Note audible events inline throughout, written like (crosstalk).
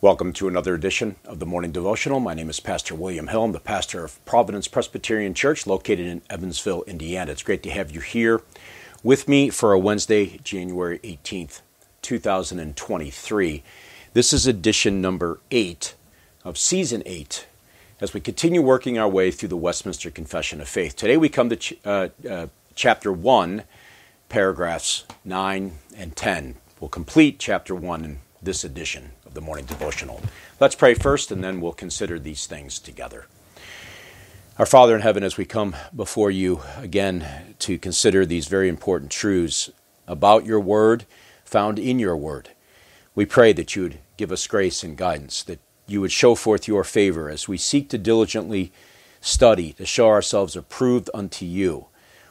Welcome to another edition of the Morning Devotional. My name is Pastor William Hill. I'm the pastor of Providence Presbyterian Church located in Evansville, Indiana. It's great to have you here with me for a Wednesday, January 18th, 2023. This is edition number eight of season eight as we continue working our way through the Westminster Confession of Faith. Today we come to ch- uh, uh, chapter one, paragraphs 9 and 10. We'll complete chapter 1 in this edition of the morning devotional. Let's pray first, and then we'll consider these things together. Our Father in heaven, as we come before you again to consider these very important truths about your word, found in your word, we pray that you would give us grace and guidance, that you would show forth your favor as we seek to diligently study, to show ourselves approved unto you,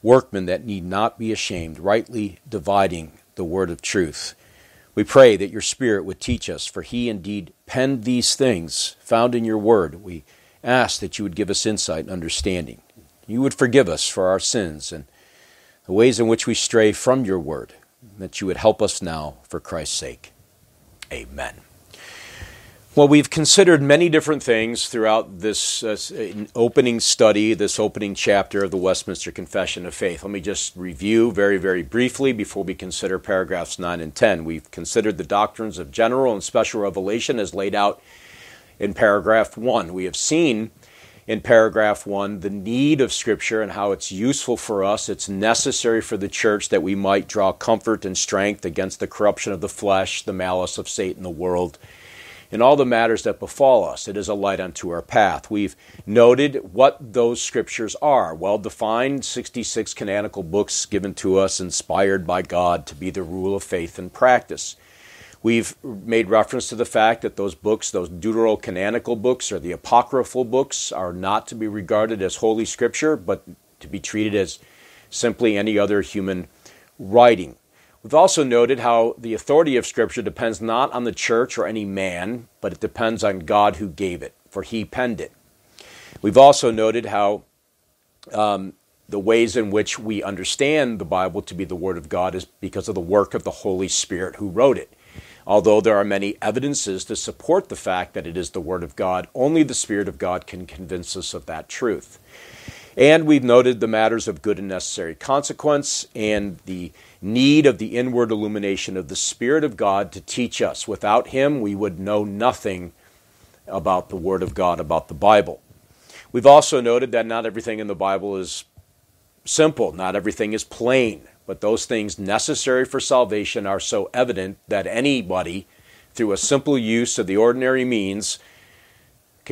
workmen that need not be ashamed, rightly dividing the word of truth. We pray that your Spirit would teach us, for He indeed penned these things found in your word. We ask that you would give us insight and understanding. You would forgive us for our sins and the ways in which we stray from your word, that you would help us now for Christ's sake. Amen. Well, we've considered many different things throughout this uh, opening study, this opening chapter of the Westminster Confession of Faith. Let me just review very, very briefly before we consider paragraphs 9 and 10. We've considered the doctrines of general and special revelation as laid out in paragraph 1. We have seen in paragraph 1 the need of Scripture and how it's useful for us, it's necessary for the church that we might draw comfort and strength against the corruption of the flesh, the malice of Satan, the world in all the matters that befall us. It is a light unto our path. We've noted what those scriptures are well defined, 66 canonical books given to us, inspired by God to be the rule of faith and practice. We've made reference to the fact that those books, those deuterocanonical books or the apocryphal books, are not to be regarded as holy scripture, but to be treated as simply any other human writing. We've also noted how the authority of Scripture depends not on the church or any man, but it depends on God who gave it, for he penned it. We've also noted how um, the ways in which we understand the Bible to be the Word of God is because of the work of the Holy Spirit who wrote it. Although there are many evidences to support the fact that it is the Word of God, only the Spirit of God can convince us of that truth. And we've noted the matters of good and necessary consequence and the need of the inward illumination of the Spirit of God to teach us. Without Him, we would know nothing about the Word of God, about the Bible. We've also noted that not everything in the Bible is simple, not everything is plain, but those things necessary for salvation are so evident that anybody, through a simple use of the ordinary means,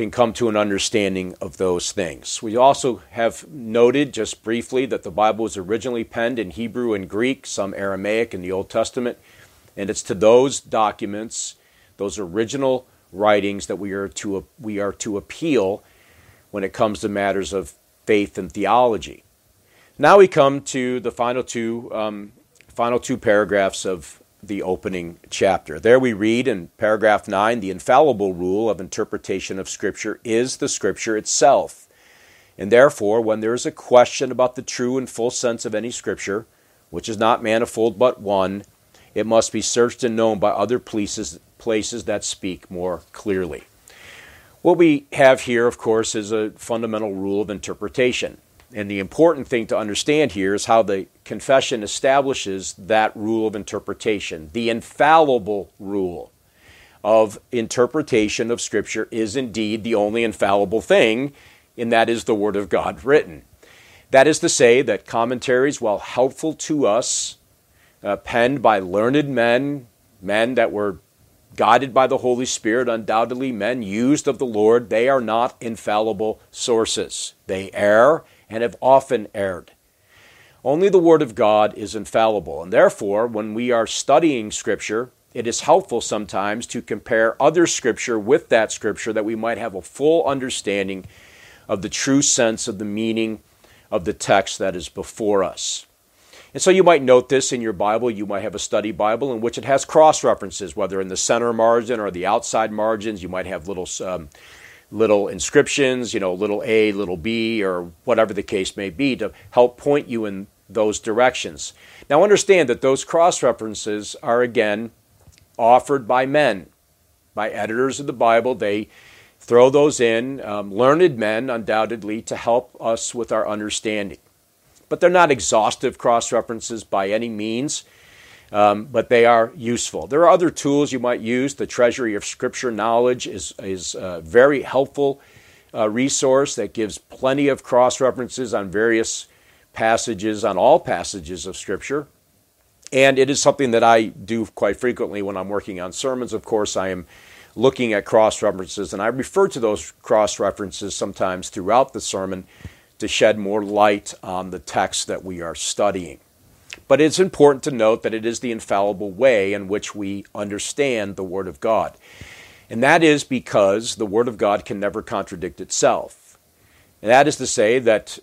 can come to an understanding of those things. We also have noted just briefly that the Bible was originally penned in Hebrew and Greek, some Aramaic in the Old Testament, and it's to those documents, those original writings that we are to we are to appeal when it comes to matters of faith and theology. Now we come to the final two um, final two paragraphs of the opening chapter. There we read in paragraph 9 the infallible rule of interpretation of Scripture is the Scripture itself. And therefore, when there is a question about the true and full sense of any Scripture, which is not manifold but one, it must be searched and known by other places, places that speak more clearly. What we have here, of course, is a fundamental rule of interpretation. And the important thing to understand here is how the confession establishes that rule of interpretation. The infallible rule of interpretation of Scripture is indeed the only infallible thing, and that is the Word of God written. That is to say, that commentaries, while helpful to us, uh, penned by learned men, men that were guided by the Holy Spirit, undoubtedly men used of the Lord, they are not infallible sources. They err and have often erred. Only the Word of God is infallible, and therefore, when we are studying Scripture, it is helpful sometimes to compare other Scripture with that Scripture that we might have a full understanding of the true sense of the meaning of the text that is before us. And so you might note this in your Bible. You might have a study Bible in which it has cross references, whether in the center margin or the outside margins. You might have little um, little inscriptions, you know, little a, little b, or whatever the case may be, to help point you in those directions. Now, understand that those cross references are again offered by men. by editors of the Bible. They throw those in, um, learned men, undoubtedly, to help us with our understanding. But they're not exhaustive cross references by any means, um, but they are useful. There are other tools you might use. The Treasury of Scripture Knowledge is, is a very helpful uh, resource that gives plenty of cross references on various passages, on all passages of Scripture. And it is something that I do quite frequently when I'm working on sermons. Of course, I am looking at cross references, and I refer to those cross references sometimes throughout the sermon to shed more light on the text that we are studying. But it's important to note that it is the infallible way in which we understand the Word of God. And that is because the Word of God can never contradict itself. And that is to say that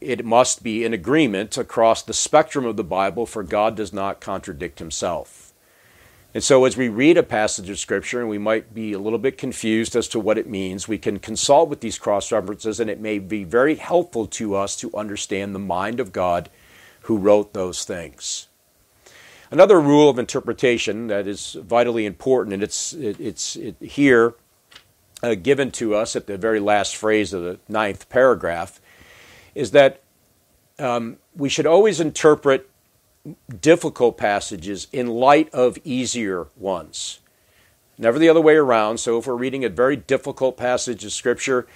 it must be in agreement across the spectrum of the Bible, for God does not contradict himself. And so, as we read a passage of Scripture and we might be a little bit confused as to what it means, we can consult with these cross references, and it may be very helpful to us to understand the mind of God who wrote those things. Another rule of interpretation that is vitally important, and it's, it, it's it here uh, given to us at the very last phrase of the ninth paragraph, is that um, we should always interpret difficult passages in light of easier ones. Never the other way around. So, if we're reading a very difficult passage of Scripture,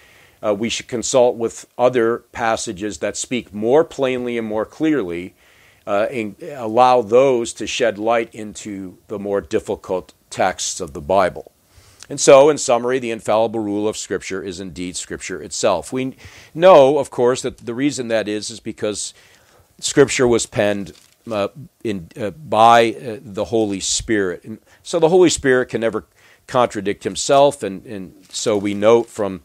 uh, we should consult with other passages that speak more plainly and more clearly uh, and allow those to shed light into the more difficult texts of the Bible. And so, in summary, the infallible rule of Scripture is indeed Scripture itself. We know, of course, that the reason that is is because Scripture was penned uh, in, uh, by uh, the Holy Spirit. And so the Holy Spirit can never contradict himself, and, and so we note from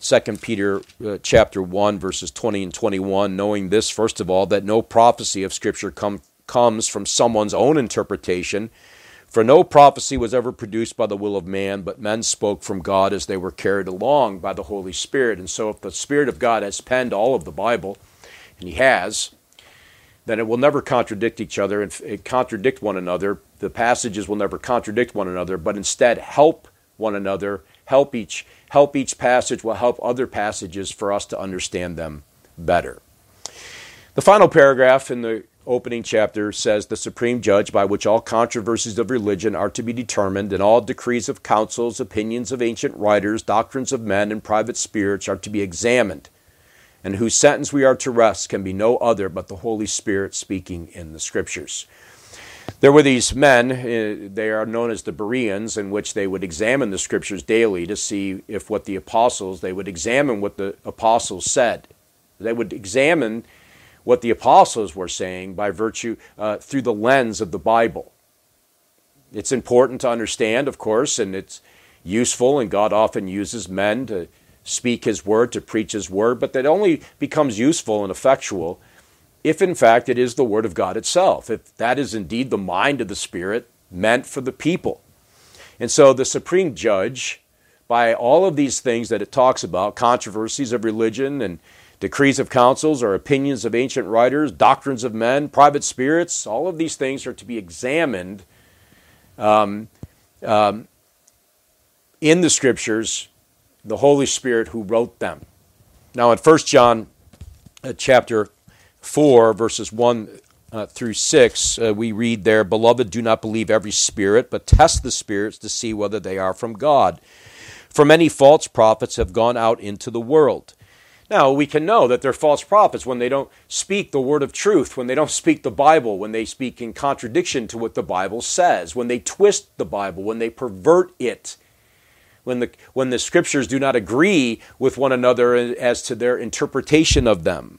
2 Peter uh, chapter 1, verses 20 and 21, knowing this, first of all, that no prophecy of Scripture come, comes from someone's own interpretation for no prophecy was ever produced by the will of man, but men spoke from God as they were carried along by the Holy Spirit. And so, if the Spirit of God has penned all of the Bible, and He has, then it will never contradict each other and contradict one another. The passages will never contradict one another, but instead help one another, help each help each passage will help other passages for us to understand them better. The final paragraph in the opening chapter says the supreme judge by which all controversies of religion are to be determined and all decrees of councils opinions of ancient writers doctrines of men and private spirits are to be examined and whose sentence we are to rest can be no other but the holy spirit speaking in the scriptures there were these men uh, they are known as the bereans in which they would examine the scriptures daily to see if what the apostles they would examine what the apostles said they would examine what the apostles were saying by virtue uh, through the lens of the Bible. It's important to understand, of course, and it's useful, and God often uses men to speak His word, to preach His word, but that only becomes useful and effectual if, in fact, it is the Word of God itself, if that is indeed the mind of the Spirit meant for the people. And so the supreme judge, by all of these things that it talks about, controversies of religion and decrees of councils or opinions of ancient writers, doctrines of men, private spirits, all of these things are to be examined um, um, in the scriptures, the Holy Spirit who wrote them. Now, in 1 John uh, chapter 4, verses 1 uh, through 6, uh, we read there, Beloved, do not believe every spirit, but test the spirits to see whether they are from God. For many false prophets have gone out into the world. Now, we can know that they're false prophets when they don't speak the word of truth, when they don't speak the Bible, when they speak in contradiction to what the Bible says, when they twist the Bible, when they pervert it, when the, when the scriptures do not agree with one another as to their interpretation of them.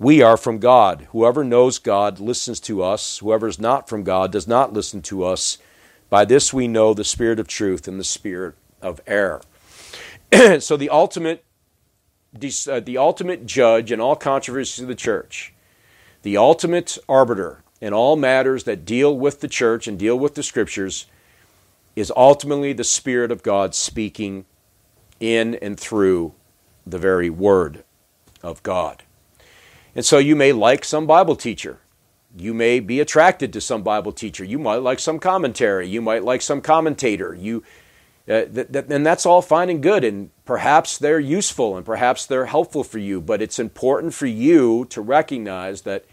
We are from God. Whoever knows God listens to us. Whoever is not from God does not listen to us. By this we know the spirit of truth and the spirit of error. (clears throat) so the ultimate, uh, the ultimate judge in all controversies of the church, the ultimate arbiter in all matters that deal with the church and deal with the scriptures, is ultimately the Spirit of God speaking in and through the very Word of God. And so you may like some Bible teacher. You may be attracted to some Bible teacher. You might like some commentary. You might like some commentator. You, uh, th- th- and that's all fine and good. And perhaps they're useful and perhaps they're helpful for you. But it's important for you to recognize that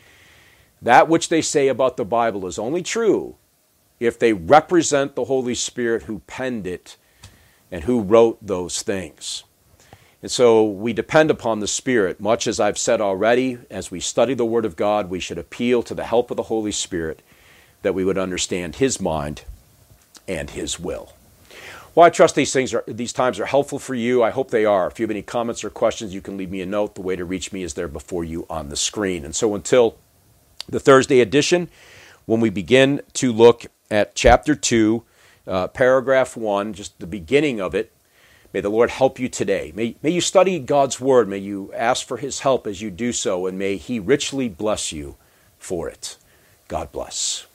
that which they say about the Bible is only true if they represent the Holy Spirit who penned it and who wrote those things. And so we depend upon the Spirit. Much as I've said already, as we study the Word of God, we should appeal to the help of the Holy Spirit that we would understand His mind and His will. Well, I trust these things are these times are helpful for you. I hope they are. If you have any comments or questions, you can leave me a note. The way to reach me is there before you on the screen. And so until the Thursday edition, when we begin to look at chapter 2, uh, paragraph 1, just the beginning of it, May the Lord help you today. May, may you study God's Word. May you ask for His help as you do so, and may He richly bless you for it. God bless.